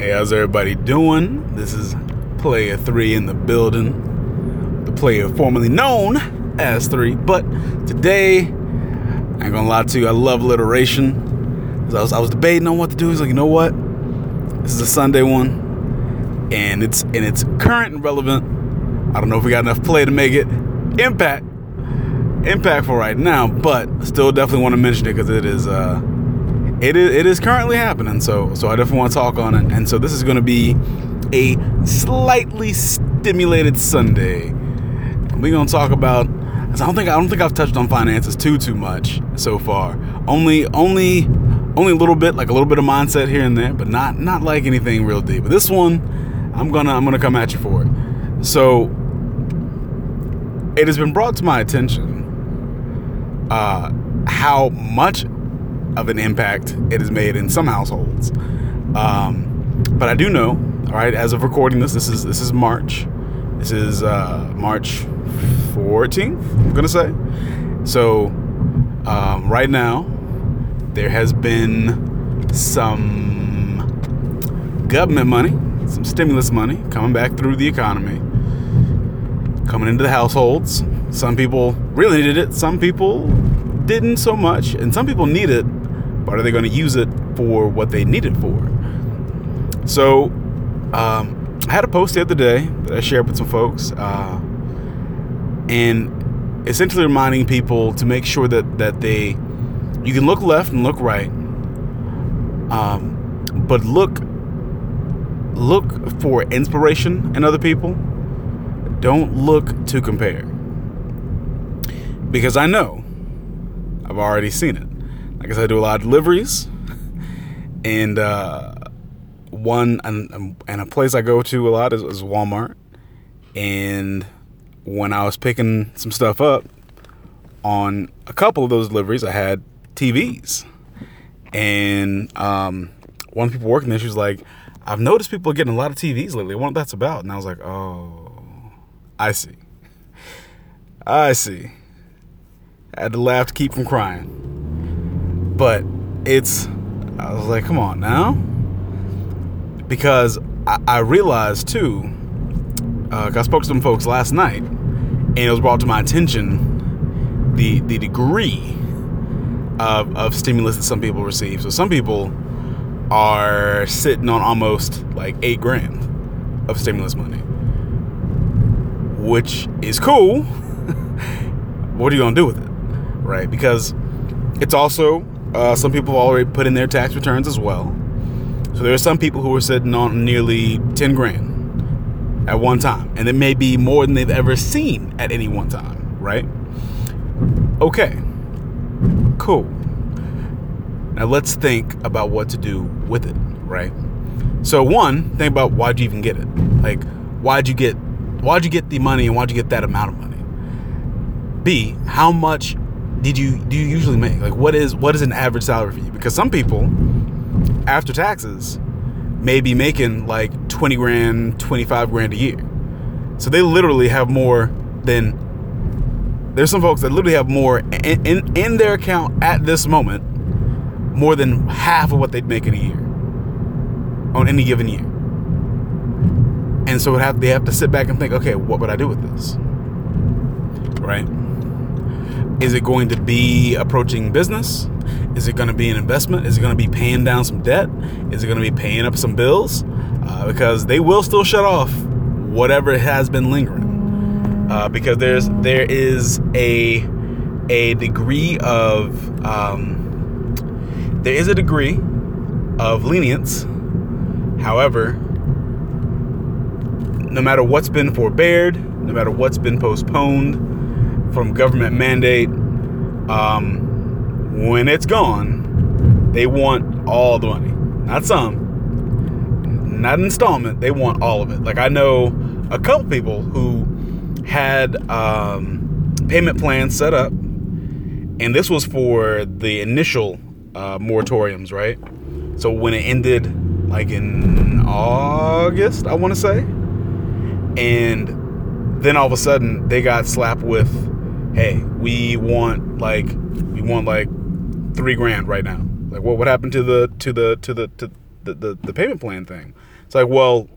Hey, how's everybody doing? This is Player 3 in the building. The player formerly known as 3. But today, I ain't gonna lie to you, I love alliteration. I was, I was debating on what to do. He's like, you know what? This is a Sunday one. And it's and it's current and relevant. I don't know if we got enough play to make it impact impactful right now, but still definitely want to mention it because it is uh it is it is currently happening. So so I definitely want to talk on it. And so this is going to be a slightly stimulated Sunday. We're going to talk about. I don't think I don't think I've touched on finances too too much so far. Only only only a little bit, like a little bit of mindset here and there, but not not like anything real deep. But this one, I'm gonna I'm gonna come at you for it. So it has been brought to my attention uh, how much of an impact it has made in some households. Um, but I do know, all right, as of recording this, this is this is March. This is uh, March 14th. I'm gonna say. So um, right now, there has been some government money, some stimulus money coming back through the economy, coming into the households. Some people really needed it. Some people didn't so much, and some people need it but are they going to use it for what they need it for? So, um, I had a post the other day that I shared with some folks, uh, and essentially reminding people to make sure that that they you can look left and look right, um, but look look for inspiration in other people. Don't look to compare, because I know I've already seen it. I guess I do a lot of deliveries, and uh, one and, and a place I go to a lot is, is Walmart. And when I was picking some stuff up on a couple of those deliveries, I had TVs, and um, one of the people working there, she was like, "I've noticed people are getting a lot of TVs lately. What that's about." And I was like, "Oh, I see, I see." I had to laugh to keep from crying. But it's, I was like, come on now. Because I, I realized too, uh, I spoke to some folks last night, and it was brought to my attention the the degree of, of stimulus that some people receive. So some people are sitting on almost like eight grand of stimulus money, which is cool. what are you gonna do with it, right? Because it's also uh, some people have already put in their tax returns as well. So there are some people who are sitting on nearly 10 grand at one time. And it may be more than they've ever seen at any one time, right? Okay, cool. Now let's think about what to do with it, right? So one, think about why'd you even get it? Like, why'd you get why'd you get the money and why'd you get that amount of money? B, how much did you do you usually make? Like what is what is an average salary for you? Because some people after taxes may be making like 20 grand, 25 grand a year. So they literally have more than there's some folks that literally have more in, in, in their account at this moment more than half of what they'd make in a year on any given year. And so have, they have to sit back and think, okay, what would I do with this? Right? Is it going to be approaching business? Is it going to be an investment? Is it going to be paying down some debt? Is it going to be paying up some bills? Uh, because they will still shut off whatever has been lingering. Uh, because there's there is a a degree of um, there is a degree of lenience. However, no matter what's been forbeared, no matter what's been postponed, from government mandate, um, when it's gone, they want all the money, not some, not an installment. They want all of it. Like I know a couple people who had um, payment plans set up, and this was for the initial uh, moratoriums, right? So when it ended, like in August, I want to say, and then all of a sudden they got slapped with hey, we want like we want like three grand right now. Like what what happened to the to the to the to the, the, the payment plan thing. It's like, well,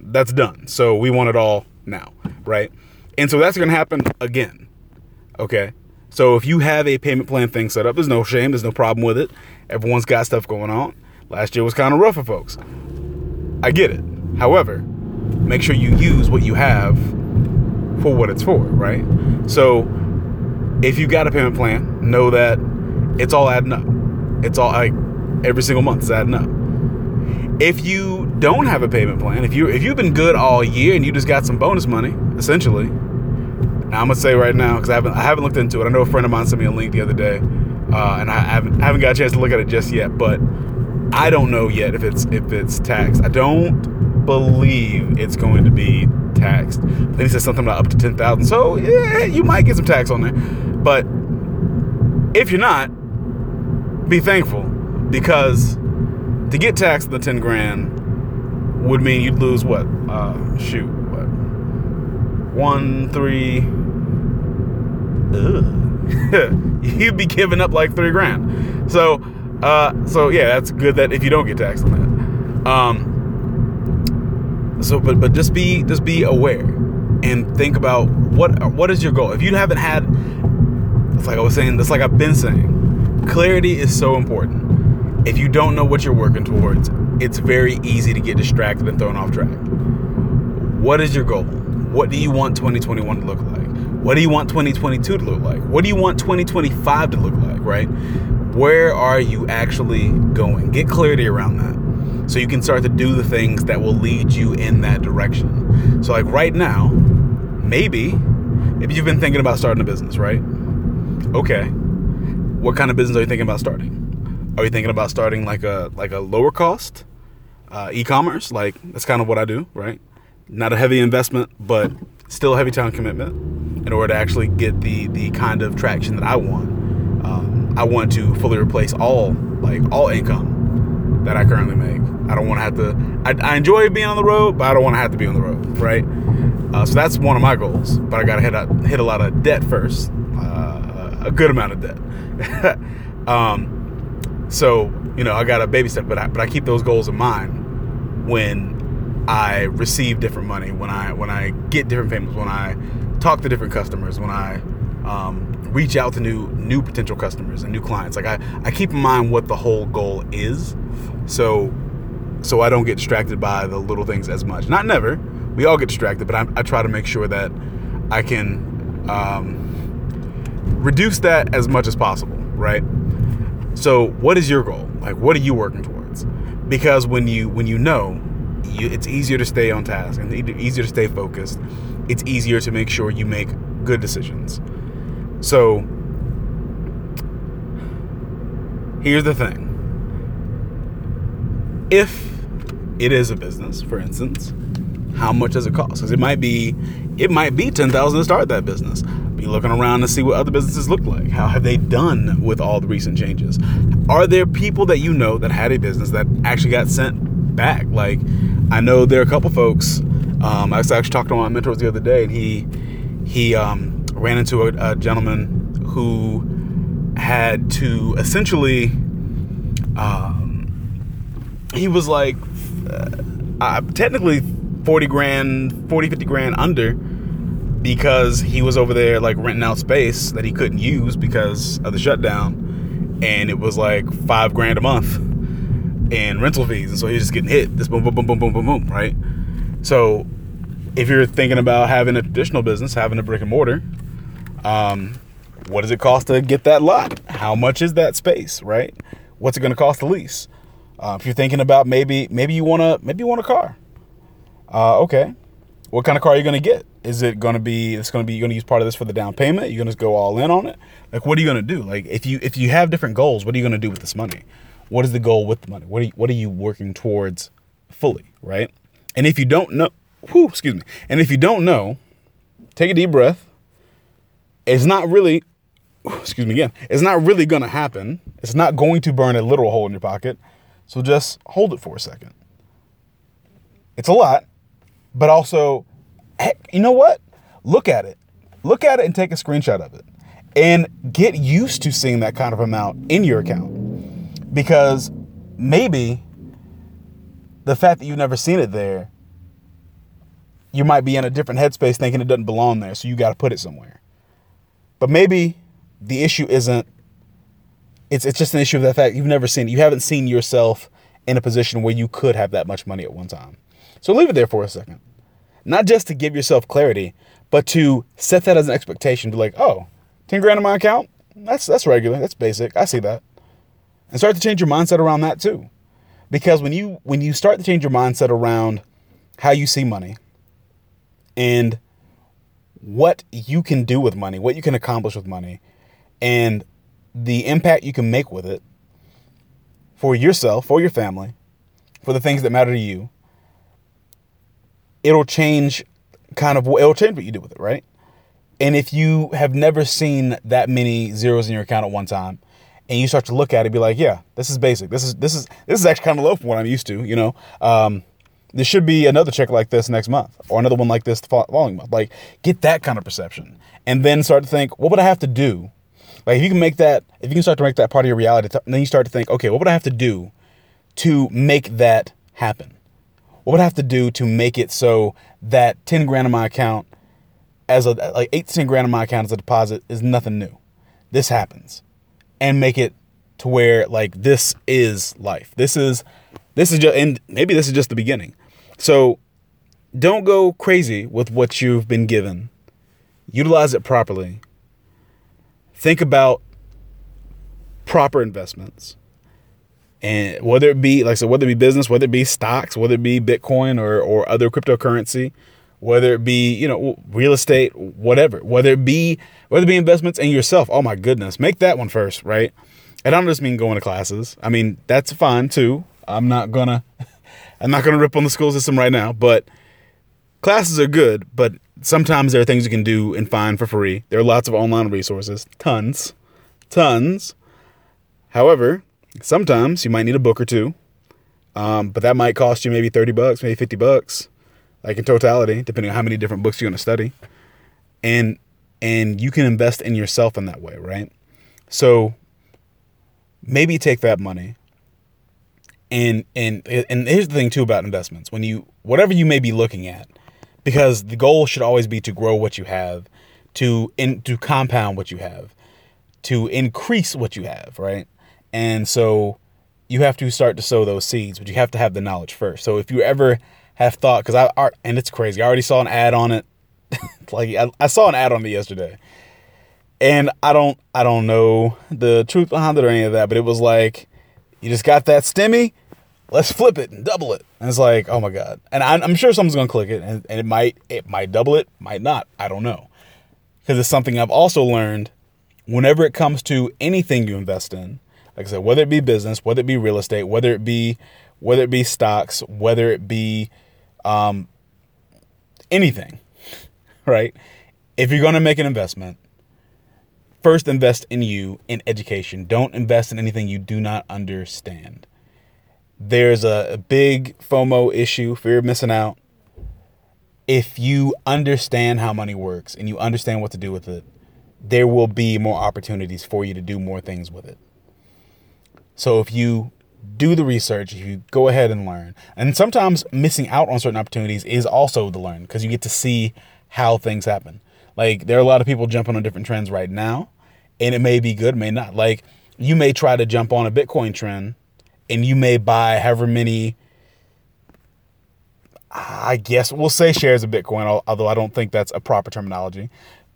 that's done. So we want it all now, right? And so that's going to happen again. Okay. So if you have a payment plan thing set up, there's no shame, there's no problem with it. Everyone's got stuff going on. Last year was kind of rough for folks. I get it. However, make sure you use what you have for what it's for, right? So if you've got a payment plan, know that it's all adding up. It's all like every single month is adding up. If you don't have a payment plan, if you if you've been good all year and you just got some bonus money, essentially, now I'm gonna say right now because I haven't I haven't looked into it. I know a friend of mine sent me a link the other day, uh, and I haven't I haven't got a chance to look at it just yet. But I don't know yet if it's if it's taxed. I don't believe it's going to be taxed. Then he said something about up to ten thousand. So yeah, you might get some tax on there. But if you're not, be thankful because to get taxed the 10 grand would mean you'd lose what? Uh, shoot, what? One, three. you'd be giving up like three grand. So, uh, so yeah, that's good that if you don't get taxed on that. Um, so, but but just be just be aware and think about what what is your goal. If you haven't had, like I was saying, it's like I've been saying, clarity is so important if you don't know what you're working towards, it's very easy to get distracted and thrown off track. What is your goal? What do you want 2021 to look like? What do you want 2022 to look like? What do you want 2025 to look like, right? Where are you actually going? Get clarity around that so you can start to do the things that will lead you in that direction. So, like right now, maybe, if you've been thinking about starting a business, right? Okay. What kind of business are you thinking about starting? Are you thinking about starting like a like a lower cost uh, e-commerce? Like that's kind of what I do, right? Not a heavy investment, but still a heavy time commitment in order to actually get the the kind of traction that I want. Um, I want to fully replace all like all income that I currently make. I don't want to have to. I, I, enjoy being on the road, but I don't want to have to be on the road, right? Uh, so that's one of my goals. But I got to hit a, hit a lot of debt first, uh, a good amount of debt. um, so, you know, I got a baby step, but I, but I keep those goals in mind when I receive different money, when I when I get different payments, when I talk to different customers, when I um, reach out to new new potential customers and new clients. Like I, I keep in mind what the whole goal is, so so I don't get distracted by the little things as much. Not never. We all get distracted, but I, I try to make sure that I can um, reduce that as much as possible. Right. So, what is your goal? Like, what are you working towards? Because when you when you know, you, it's easier to stay on task and easier to stay focused. It's easier to make sure you make good decisions. So, here's the thing: if it is a business, for instance, how much does it cost? Because it might be, it might be ten thousand to start that business be looking around to see what other businesses look like. How have they done with all the recent changes? Are there people that you know that had a business that actually got sent back? Like, I know there are a couple folks. Um, I actually talking to one of my mentors the other day, and he he um, ran into a, a, gentleman who had to essentially. Um, he was like, uh, uh, technically 40 grand, 40, 50 grand under because he was over there like renting out space that he couldn't use because of the shutdown, and it was like five grand a month in rental fees, and so he's just getting hit. This boom, boom, boom, boom, boom, boom, boom, right? So if you're thinking about having a traditional business, having a brick and mortar, um, what does it cost to get that lot? How much is that space, right? What's it going to cost to lease? Uh, if you're thinking about maybe maybe you want to maybe you want a car, uh, okay, what kind of car are you going to get? Is it going to be? It's going to be. You're going to use part of this for the down payment. You're going to go all in on it. Like, what are you going to do? Like, if you if you have different goals, what are you going to do with this money? What is the goal with the money? What are you, what are you working towards fully, right? And if you don't know, whew, excuse me. And if you don't know, take a deep breath. It's not really, excuse me again. It's not really going to happen. It's not going to burn a literal hole in your pocket. So just hold it for a second. It's a lot but also, heck, you know what? Look at it. Look at it and take a screenshot of it. And get used to seeing that kind of amount in your account. Because maybe the fact that you've never seen it there, you might be in a different headspace thinking it doesn't belong there, so you got to put it somewhere. But maybe the issue isn't it's it's just an issue of the fact you've never seen you haven't seen yourself in a position where you could have that much money at one time. So leave it there for a second. Not just to give yourself clarity, but to set that as an expectation Be like, oh, 10 grand in my account? That's that's regular. That's basic. I see that. And start to change your mindset around that too. Because when you when you start to change your mindset around how you see money and what you can do with money, what you can accomplish with money, and the impact you can make with it for yourself, for your family, for the things that matter to you, it'll change kind of it'll change what you do with it, right? And if you have never seen that many zeros in your account at one time, and you start to look at it, be like, yeah, this is basic. This is this is this is actually kind of low for what I'm used to. You know, um, there should be another check like this next month, or another one like this the following month. Like, get that kind of perception, and then start to think, what would I have to do like if you can make that, if you can start to make that part of your reality, then you start to think, okay, what would I have to do to make that happen? What would I have to do to make it so that 10 grand in my account as a like 8 10 grand in my account as a deposit is nothing new. This happens. And make it to where like this is life. This is this is just and maybe this is just the beginning. So don't go crazy with what you've been given. Utilize it properly think about proper investments and whether it be like said, whether it be business, whether it be stocks, whether it be Bitcoin or or other cryptocurrency, whether it be you know real estate, whatever, whether it be whether it be investments in yourself. Oh my goodness, make that one first, right? And I don't just mean going to classes. I mean that's fine too. I'm not gonna I'm not gonna rip on the school system right now, but classes are good. But sometimes there are things you can do and find for free. There are lots of online resources, tons, tons. However, sometimes you might need a book or two, um, but that might cost you maybe 30 bucks, maybe 50 bucks, like in totality, depending on how many different books you're going to study. And and you can invest in yourself in that way, right? So maybe take that money and and and here's the thing too about investments when you whatever you may be looking at because the goal should always be to grow what you have, to in, to compound what you have, to increase what you have, right? And so you have to start to sow those seeds, but you have to have the knowledge first. So if you ever have thought, because I and it's crazy, I already saw an ad on it. like I, I saw an ad on it yesterday, and I don't I don't know the truth behind it or any of that, but it was like you just got that stimmy let's flip it and double it. And it's like, oh my god. And I'm, I'm sure someone's gonna click it, and, and, it might it might double it, might not. I don't know, because it's something I've also learned. Whenever it comes to anything you invest in, like I said, whether it be business, whether it be real estate, whether it be whether it be stocks, whether it be um, anything, right? If you're gonna make an investment, first invest in you in education. Don't invest in anything you do not understand there's a, a big FOMO issue, fear of missing out. If you understand how money works and you understand what to do with it, there will be more opportunities for you to do more things with it. So if you do the research, if you go ahead and learn, and sometimes missing out on certain opportunities is also the learn because you get to see how things happen. Like there are a lot of people jumping on different trends right now, and it may be good, may not. Like you may try to jump on a Bitcoin trend and you may buy however many I guess we'll say shares of Bitcoin, although I don't think that's a proper terminology.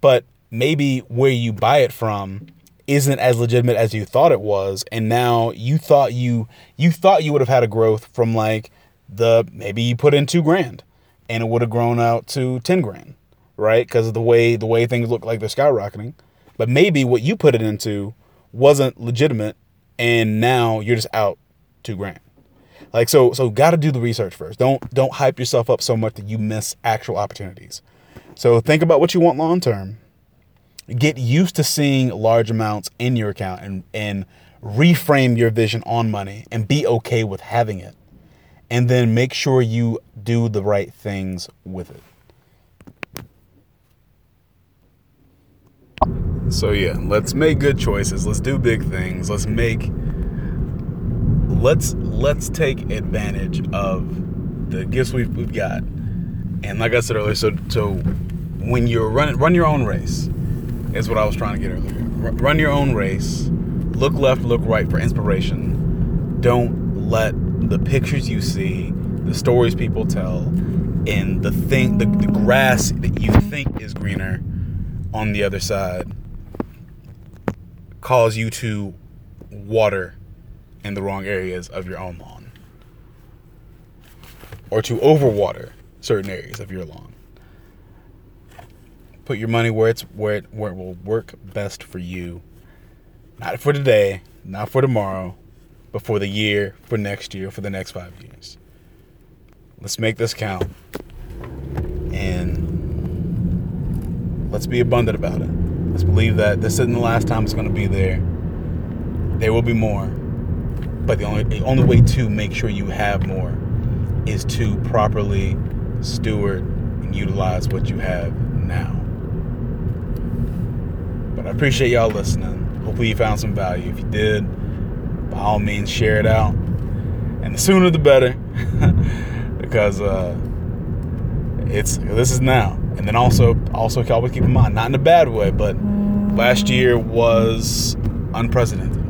But maybe where you buy it from isn't as legitimate as you thought it was, and now you thought you you thought you would have had a growth from like the maybe you put in two grand, and it would have grown out to ten grand, right? Because of the way the way things look like they're skyrocketing. But maybe what you put it into wasn't legitimate, and now you're just out two grand. Like so, so got to do the research first. Don't don't hype yourself up so much that you miss actual opportunities. So think about what you want long term. Get used to seeing large amounts in your account and and reframe your vision on money and be okay with having it. And then make sure you do the right things with it. So yeah, let's make good choices. Let's do big things. Let's make let's let's take advantage of the gifts we've, we've got. And like I said earlier, so so when you're running run your own race is what I was trying to get earlier. Run your own race. Look left, look right for inspiration. Don't let the pictures you see, the stories people tell, and the thing the, the grass that you think is greener on the other side cause you to water in the wrong areas of your own lawn or to overwater certain areas of your lawn. Put your money where it's where it, where it will work best for you. Not for today, not for tomorrow, but for the year, for next year, for the next 5 years. Let's make this count. And let's be abundant about it. Let's believe that this isn't the last time it's going to be there. There will be more. But the only the only way to make sure you have more is to properly steward and utilize what you have now. I appreciate y'all listening. Hopefully you found some value. If you did, by all means share it out. And the sooner the better. because uh, it's this is now. And then also also always keep in mind, not in a bad way, but last year was unprecedented.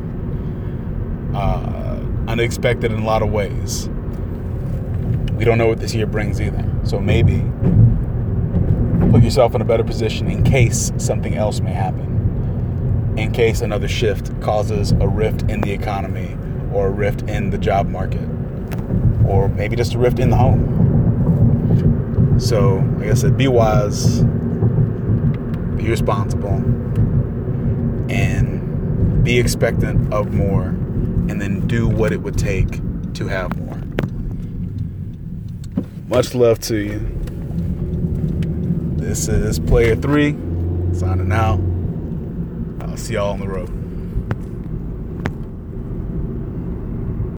Uh, unexpected in a lot of ways. We don't know what this year brings either. So maybe put yourself in a better position in case something else may happen. In case another shift causes a rift in the economy or a rift in the job market or maybe just a rift in the home. So, like I said, be wise, be responsible, and be expectant of more, and then do what it would take to have more. Much love to you. This is Player 3, signing out. See y'all on the road.